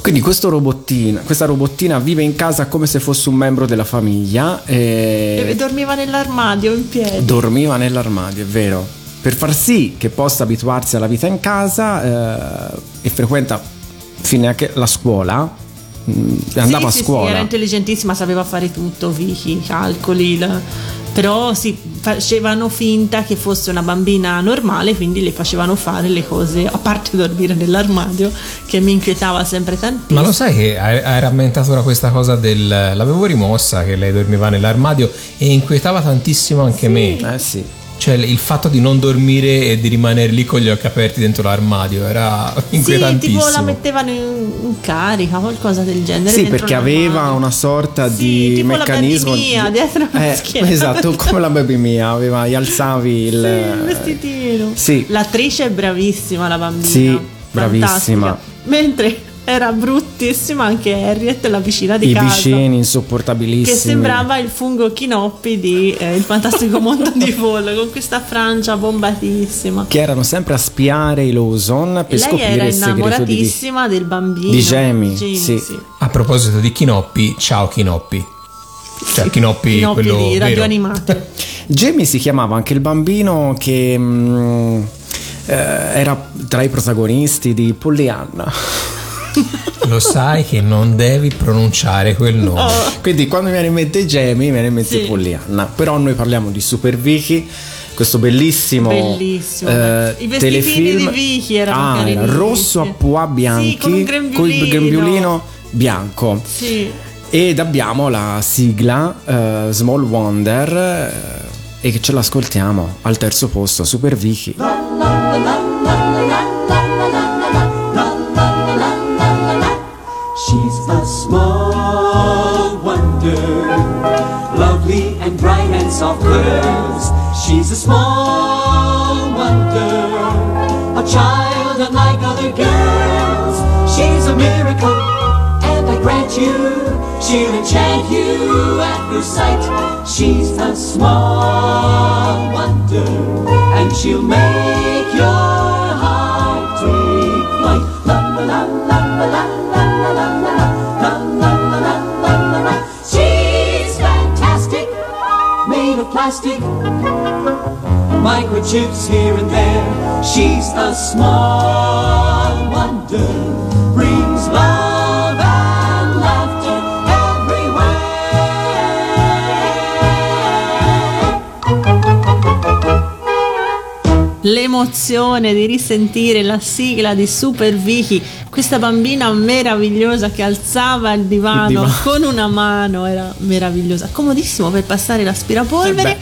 Quindi questo robottina, questa robottina vive in casa come se fosse un membro della famiglia e e dormiva nell'armadio in piedi dormiva nell'armadio, è vero. Per far sì che possa abituarsi alla vita in casa eh, e frequenta fine anche la scuola, andava Sì, a sì, scuola. sì, era intelligentissima, sapeva fare tutto, Vicky, i calcoli, la- però sì, facevano finta che fosse una bambina normale, quindi le facevano fare le cose, a parte dormire nell'armadio, che mi inquietava sempre tantissimo. Ma lo sai che hai hai rammentato ora questa cosa del... L'avevo rimossa che lei dormiva nell'armadio e inquietava tantissimo anche me. Eh sì. Cioè il fatto di non dormire e di rimanere lì con gli occhi aperti dentro l'armadio era Sì, inquietantissimo. tipo la mettevano in, in carica, qualcosa del genere. Sì, perché l'armadio. aveva una sorta di tipo la meccanismo. baby Mia, di- dietro la Eh, schiena. esatto, come la baby mia, aveva, gli alzavi il. il vestitino. Sì. L'attrice è bravissima, la bambina. Sì, bravissima. Fantastica. Mentre era bruttissima anche Harriet, la vicina di I casa. vicini insopportabilissimi. Che sembrava il fungo Chinoppi di eh, Il fantastico mondo di Paul con questa frangia bombatissima. Che erano sempre a spiare i Lawson per E lei scoprire era il segreto di. innamoratissima del bambino di Jamie, Jamie, sì. A proposito di Chinoppi, ciao Chinoppi. Cioè Chinoppi, Chinoppi quello di radio vero. animate. Jamie si chiamava anche il bambino che. mm, eh, era tra i protagonisti di Pollyanna. Lo sai che non devi pronunciare quel nome. Oh. Quindi quando mi viene in mente Jamie, mi viene in mente Sì. Pollyanna. Però noi parliamo di Super Vicky, questo bellissimo, Bellissimo. eh, I telefilm. di Vicky erano ah, era rosso a pois bianchi Sì, con col grembiulino. grembiulino bianco. Sì. Ed abbiamo la sigla eh, Small Wonder eh, e che ce l'ascoltiamo al terzo posto, Super Vicky. She's prince of girls. She's a small wonder, a child unlike other girls. She's a miracle, and I grant you, she'll enchant you at her sight. She's a small wonder, and she'll make your heart take flight. La la la la la la la. Plastic, microchips here and there. She's a small wonder, L'emozione di risentire la sigla di Super Vicky, questa bambina meravigliosa che alzava il divano, Il divano. con una mano, era meravigliosa, comodissimo per passare l'aspirapolvere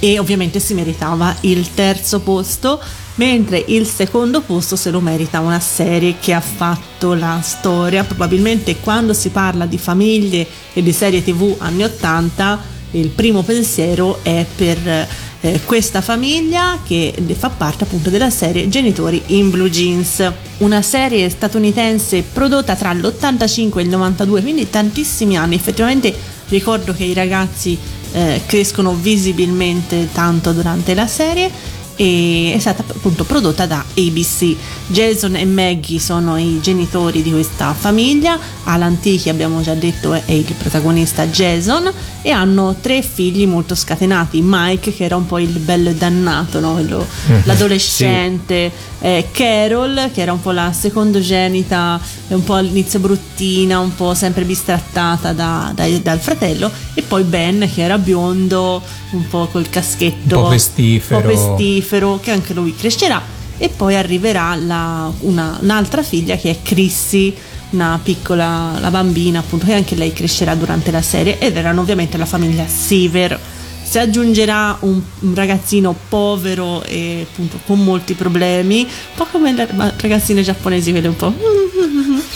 e ovviamente si meritava il terzo posto, mentre il secondo posto se lo merita una serie che ha fatto la storia, probabilmente quando si parla di famiglie e di serie tv anni 80 il primo pensiero è per eh, questa famiglia che fa parte appunto della serie Genitori in Blue Jeans, una serie statunitense prodotta tra l'85 e il 92, quindi tantissimi anni. Effettivamente ricordo che i ragazzi eh, crescono visibilmente tanto durante la serie e è stata appunto prodotta da ABC. Jason e Maggie sono i genitori di questa famiglia, Alan Tiki abbiamo già detto è il protagonista Jason. E hanno tre figli molto scatenati, Mike che era un po' il bello dannato, no? Quello- l'adolescente, eh, Carol che era un po' la secondogenita, un po' all'inizio bruttina, un po' sempre bistrattata da- dai- dal fratello. E poi Ben che era biondo, un po' col caschetto, Un po' pestifero. un po' pestifero, che anche lui crescerà e poi arriverà la- una- un'altra figlia che è Chrissy una piccola la bambina appunto che anche lei crescerà durante la serie ed erano ovviamente la famiglia Seaver si aggiungerà un, un ragazzino povero e appunto con molti problemi un po' come le ragazzine giapponesi quelle un po'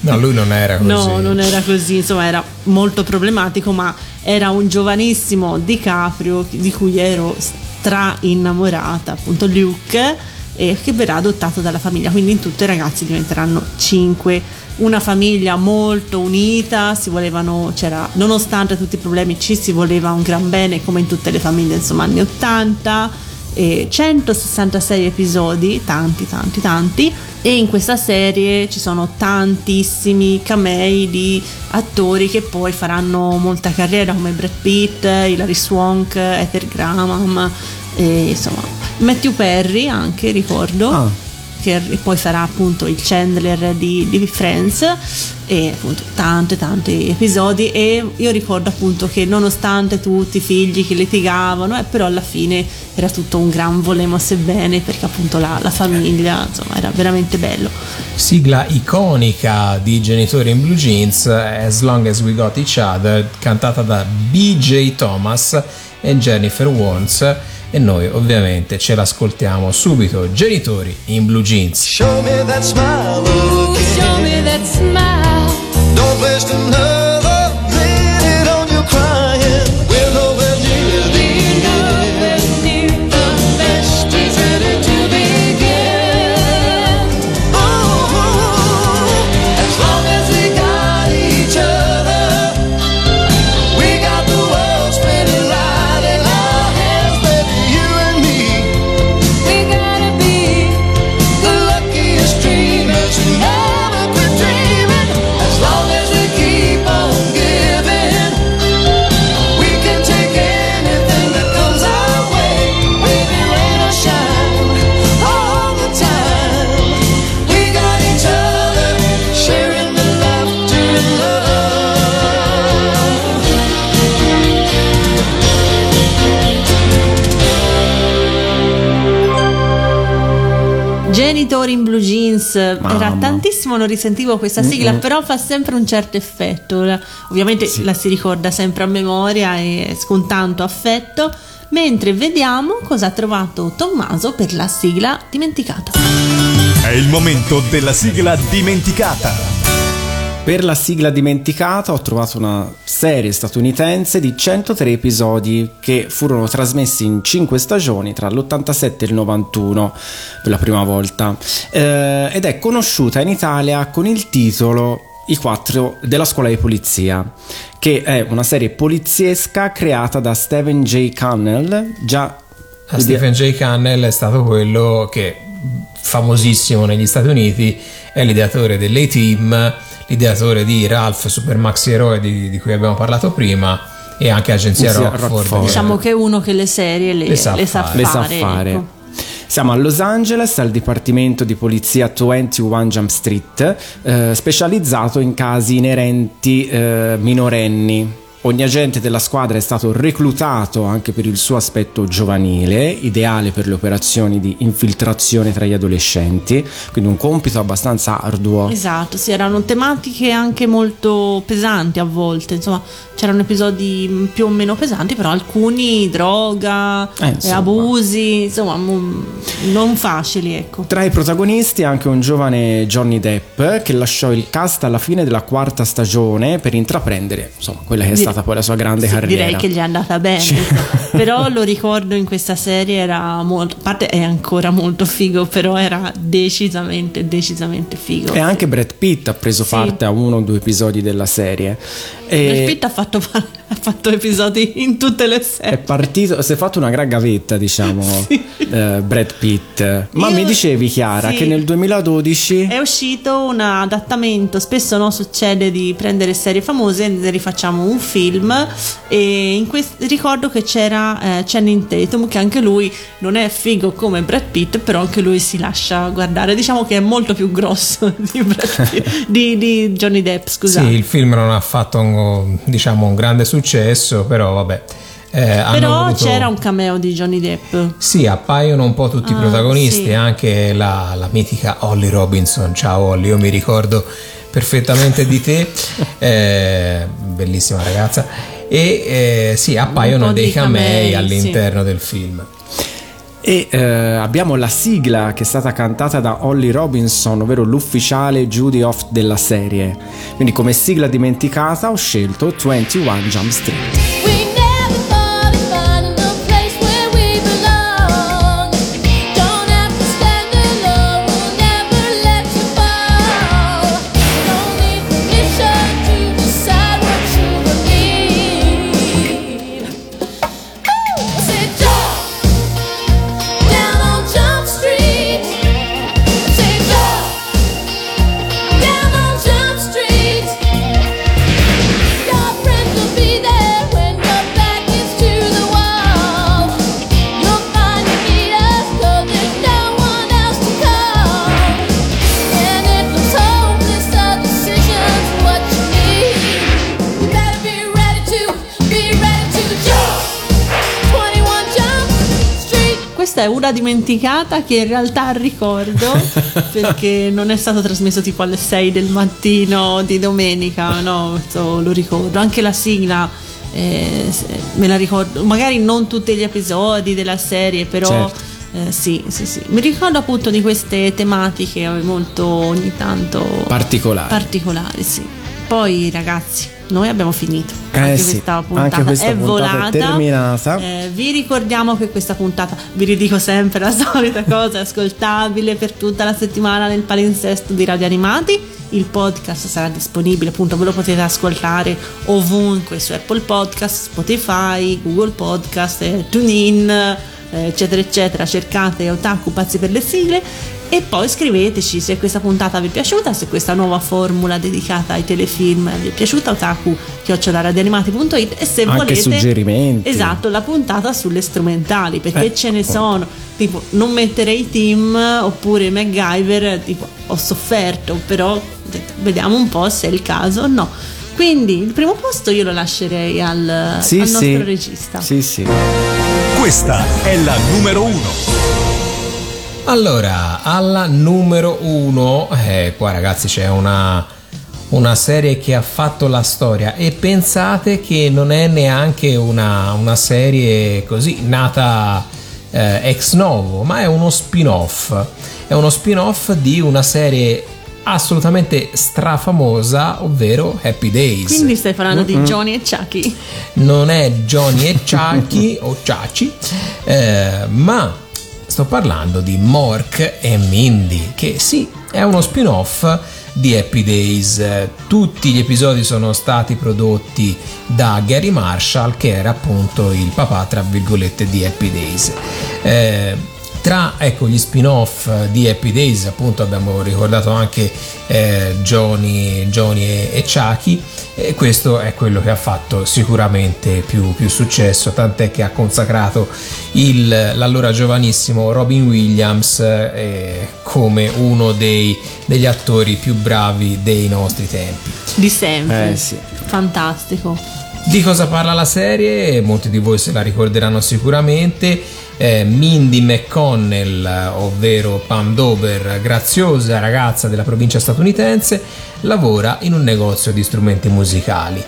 No, lui non era così. No, non era così, insomma era molto problematico, ma era un giovanissimo DiCaprio di cui ero stra innamorata, appunto Luke, e che verrà adottato dalla famiglia. Quindi in tutto i ragazzi diventeranno cinque. Una famiglia molto unita, si volevano, c'era, nonostante tutti i problemi, ci si voleva un gran bene, come in tutte le famiglie, insomma, anni 80 e 166 episodi, tanti, tanti, tanti. E in questa serie ci sono tantissimi camei di attori che poi faranno molta carriera, come Brad Pitt, Hilary Swank, Ether Graham, e insomma Matthew Perry anche ricordo. Che poi sarà appunto il Chandler di, di Friends e appunto tanti tanti episodi e io ricordo appunto che nonostante tutti i figli che litigavano eh, però alla fine era tutto un gran volemos bene perché appunto la, la famiglia insomma era veramente bello Sigla iconica di Genitori in Blue Jeans, As Long as We Got Each Other, cantata da BJ Thomas e Jennifer Warnes. E noi ovviamente ce l'ascoltiamo subito. Genitori in Blue Jeans. Show me that smile again. Show me that smile. Don't waste another Genitori in blue jeans era Mamma. tantissimo non risentivo questa sigla Mm-mm. però fa sempre un certo effetto ovviamente la si ricorda sempre a memoria e con tanto affetto mentre vediamo cosa ha trovato Tommaso per la sigla dimenticata È il momento della sigla dimenticata. Per la sigla dimenticata ho trovato una serie statunitense di 103 episodi che furono trasmessi in 5 stagioni tra l'87 e il 91 per la prima volta Eh, ed è conosciuta in Italia con il titolo I quattro della scuola di polizia che è una serie poliziesca creata da Stephen J. Cannell già A Stephen J. Cannell è stato quello che famosissimo negli Stati Uniti è l'ideatore dell'A-Team, l'ideatore di Ralph Super Maxi Eroe di, di cui abbiamo parlato prima e anche Agenzia Rockford. Rockford. diciamo che è uno che le serie le, Le sa le sa fare. le sa fare, fare. ecco. Siamo a Los Angeles, al Dipartimento di Polizia 21 Jump Street, eh, specializzato in casi inerenti eh, minorenni. Ogni agente della squadra è stato reclutato anche per il suo aspetto giovanile, ideale per le operazioni di infiltrazione tra gli adolescenti, quindi un compito abbastanza arduo. Esatto, sì, erano tematiche anche molto pesanti a volte, insomma, c'erano episodi più o meno pesanti, però alcuni droga, Eh, insomma. abusi, insomma, m- non facili, ecco. Tra i protagonisti anche un giovane Johnny Depp che lasciò il cast alla fine della quarta stagione per intraprendere insomma quella che è stata stata poi la sua grande Sì, carriera. direi che gli è andata bene. però lo ricordo in questa serie era molto. A parte è ancora molto figo, però era decisamente, decisamente figo. E anche Brad Pitt ha preso Sì. parte a uno o due episodi della serie. E Brad Pitt ha fatto, ha fatto episodi in tutte le è serie. partito, si è fatto una gran gavetta, diciamo, eh, Brad Pitt. Ma Io- mi dicevi, Chiara, sì. che nel 2012 È uscito un adattamento, spesso no, succede di prendere serie famose e ne rifacciamo un film e in quest- ricordo che c'era eh, Channing Tatum che anche lui non è figo come Brad Pitt però anche lui si lascia guardare, diciamo che è molto più grosso di, Brad Pitt- di, di Johnny Depp, scusate. Sì, il film non ha fatto un, diciamo, un grande successo, però vabbè. eh, però voluto- c'era un cameo di Johnny Depp. Sì, appaiono un po' tutti i Ah, protagonisti, sì. anche la, la mitica Holly Robinson. Ciao Holly, io mi ricordo perfettamente di te, eh, bellissima ragazza. E eh, sì, appaiono dei camei camei, all'interno del film. E eh, abbiamo la sigla che è stata cantata da Holly Robinson, ovvero l'ufficiale Judy Off della serie. Quindi come sigla dimenticata ho scelto 21 Jump Street. Questa è una dimenticata che in realtà ricordo perché non è stato trasmesso tipo alle 6 del mattino di domenica, no, lo ricordo. Anche la sigla eh, me la ricordo, magari non tutti gli episodi della serie, però Certo. eh, sì, sì, sì. Mi ricordo appunto di queste tematiche molto ogni tanto Particolari. particolari, sì. Poi ragazzi, noi abbiamo finito. Eh anche sì, questa puntata anche questa è puntata è volata. terminata. Eh, vi ricordiamo che questa puntata, vi ridico sempre la solita cosa, è ascoltabile per tutta la settimana nel palinsesto di Radio Animati. Il podcast sarà disponibile, appunto, ve lo potete ascoltare ovunque su Apple Podcast, Spotify, Google Podcast, eh, TuneIn, eccetera, eccetera. Cercate Otaku Pazzi per le sigle e poi scriveteci se questa puntata vi è piaciuta, se questa nuova formula dedicata ai telefilm vi è piaciuta, otaku radioanimati.it e se Anche volete suggerimenti. Esatto, la puntata sulle strumentali, perché Eh, ce ne oh. sono. Tipo, non mettere i team oppure MacGyver, tipo, ho sofferto, però vediamo un po' se è il caso o no. Quindi il primo posto io lo lascerei al, Sì, al sì. nostro regista. Sì, sì. Questa è la numero uno. Allora, alla numero uno, eh, qua ragazzi c'è una, una serie che ha fatto la storia e pensate che non è neanche una, una serie così nata eh, ex novo, ma è uno spin-off. È uno spin-off di una serie assolutamente strafamosa, ovvero Happy Days. Quindi stai parlando di Mm-mm. Johnny e Chucky. non è Johnny e Chucky o Ciaci, eh, ma sto parlando di Mork e Mindy, che sì, è uno spin-off di Happy Days. Tutti gli episodi sono stati prodotti da Gary Marshall, che era appunto il papà, tra virgolette, di Happy Days. Eh, tra ecco, gli spin-off di Happy Days, appunto abbiamo ricordato anche eh, Johnny, Johnny e, e Chucky, e questo è quello che ha fatto sicuramente più, più successo, tant'è che ha consacrato il, l'allora giovanissimo Robin Williams eh, come uno dei, degli attori più bravi dei nostri tempi. Di sempre. Eh, sì. Fantastico. Di cosa parla la serie? Molti di voi se la ricorderanno sicuramente. Eh, Mindy McConnell, ovvero Pam Dober, graziosa ragazza della provincia statunitense, lavora in un negozio di strumenti musicali.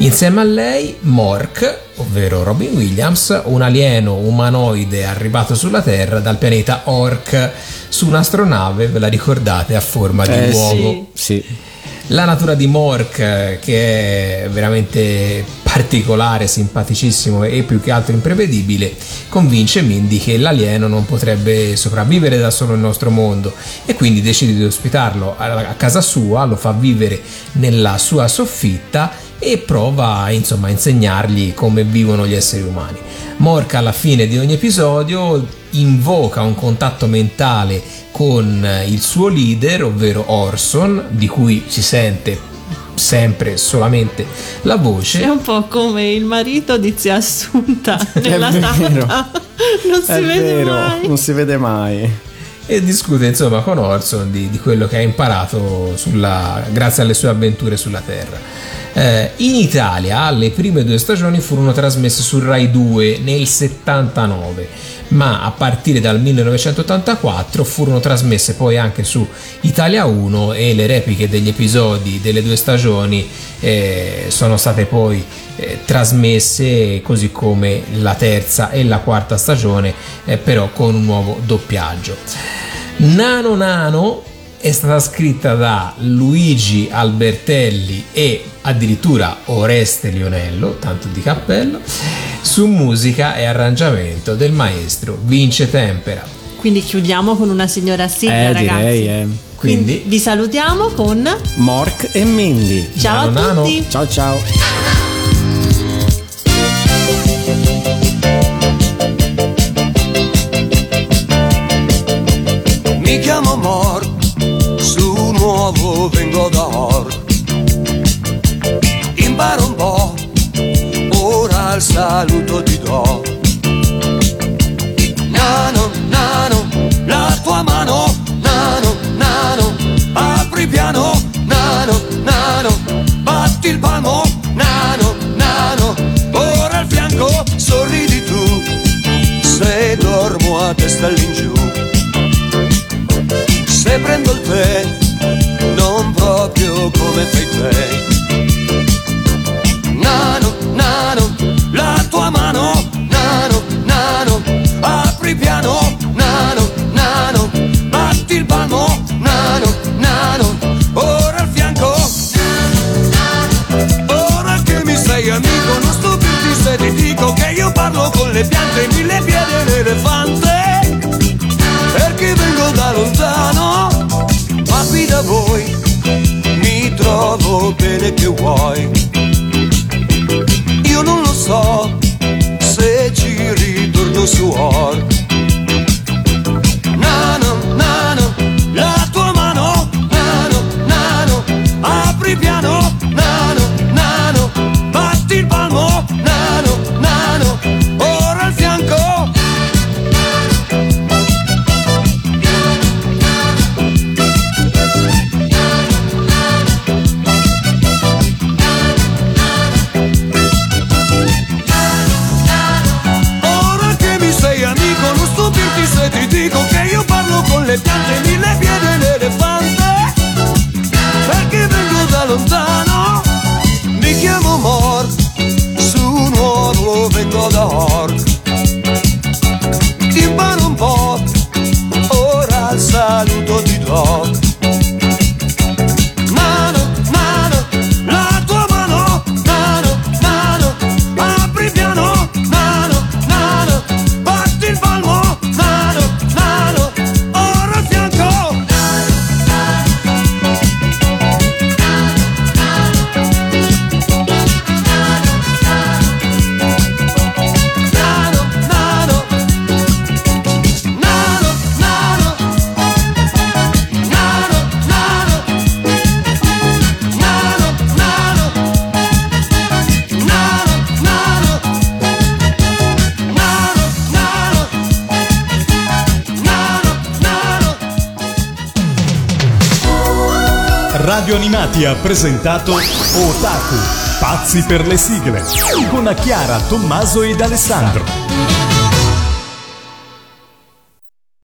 Insieme a lei Mork, ovvero Robin Williams, un alieno umanoide arrivato sulla Terra dal pianeta Ork su un'astronave, ve la ricordate, a forma di Eh, uovo. sì. La natura di Mork, eh, che è veramente particolare, simpaticissimo e più che altro imprevedibile, convince Mindy che l'alieno non potrebbe sopravvivere da solo nel nostro mondo e quindi decide di ospitarlo a casa sua, lo fa vivere nella sua soffitta e prova insomma a insegnargli come vivono gli esseri umani. Mork alla fine di ogni episodio invoca un contatto mentale con il suo leader, ovvero Orson, di cui si sente sempre solamente la voce. È un po' come il marito di zia Assunta nella vero. tata. Non si È vede vero, mai. non si vede mai. e discute insomma con Orson di, di quello che ha imparato sulla- grazie alle sue avventure sulla Terra. Eh, in Italia le prime due stagioni furono trasmesse su Rai 2 nel 79, ma a partire dal 1984 furono trasmesse poi anche su Italia 1 e le repliche degli episodi delle due stagioni eh, sono state poi eh, trasmesse così come la terza e la quarta stagione, eh, però con un nuovo doppiaggio. Nano Nano è stata scritta da Luigi Albertelli e addirittura Oreste Lionello, tanto di cappello, su musica e arrangiamento del maestro Vince Tempera. Quindi chiudiamo con una signora sigla, eh, ragazzi. direi, eh. Quindi Vi salutiamo con Mork e Mindy. ciao Nano a Nano. tutti. Ciao ciao. Mi chiamo Mor, su nuovo vengo Or. Imparo un po', ora il saluto ti do. Nano, nano, la tua mano, nano, nano, apri piano, nano, nano, batti il palmo, nano, nano, ora al fianco sorridi tu, se dormo a testa all'ingiù. Se prendo il tè, proprio come fai te. Nano, nano, la tua mano, nano, nano, apri piano, nano, nano, batti il palmo, nano, nano, ora al fianco. Ora che mi sei amico, non stupirti se ti dico che io parlo con le piante, mille piedi e l'elefante. Perché vengo da lontano, qui da voi trovo bene che vuoi. Io non lo so se ci ritorno su Or. Nano, nano, la tua mano, nano, nano, apri piano, nano, nano, batti il palmo, le piante, mille piedi l'elefante. Perché vengo da lontano, mi chiamo Mor, su nuovo vengo da Radio Animati ha presentato Otaku, pazzi per le sigle, con Chiara, Tommaso ed Alessandro.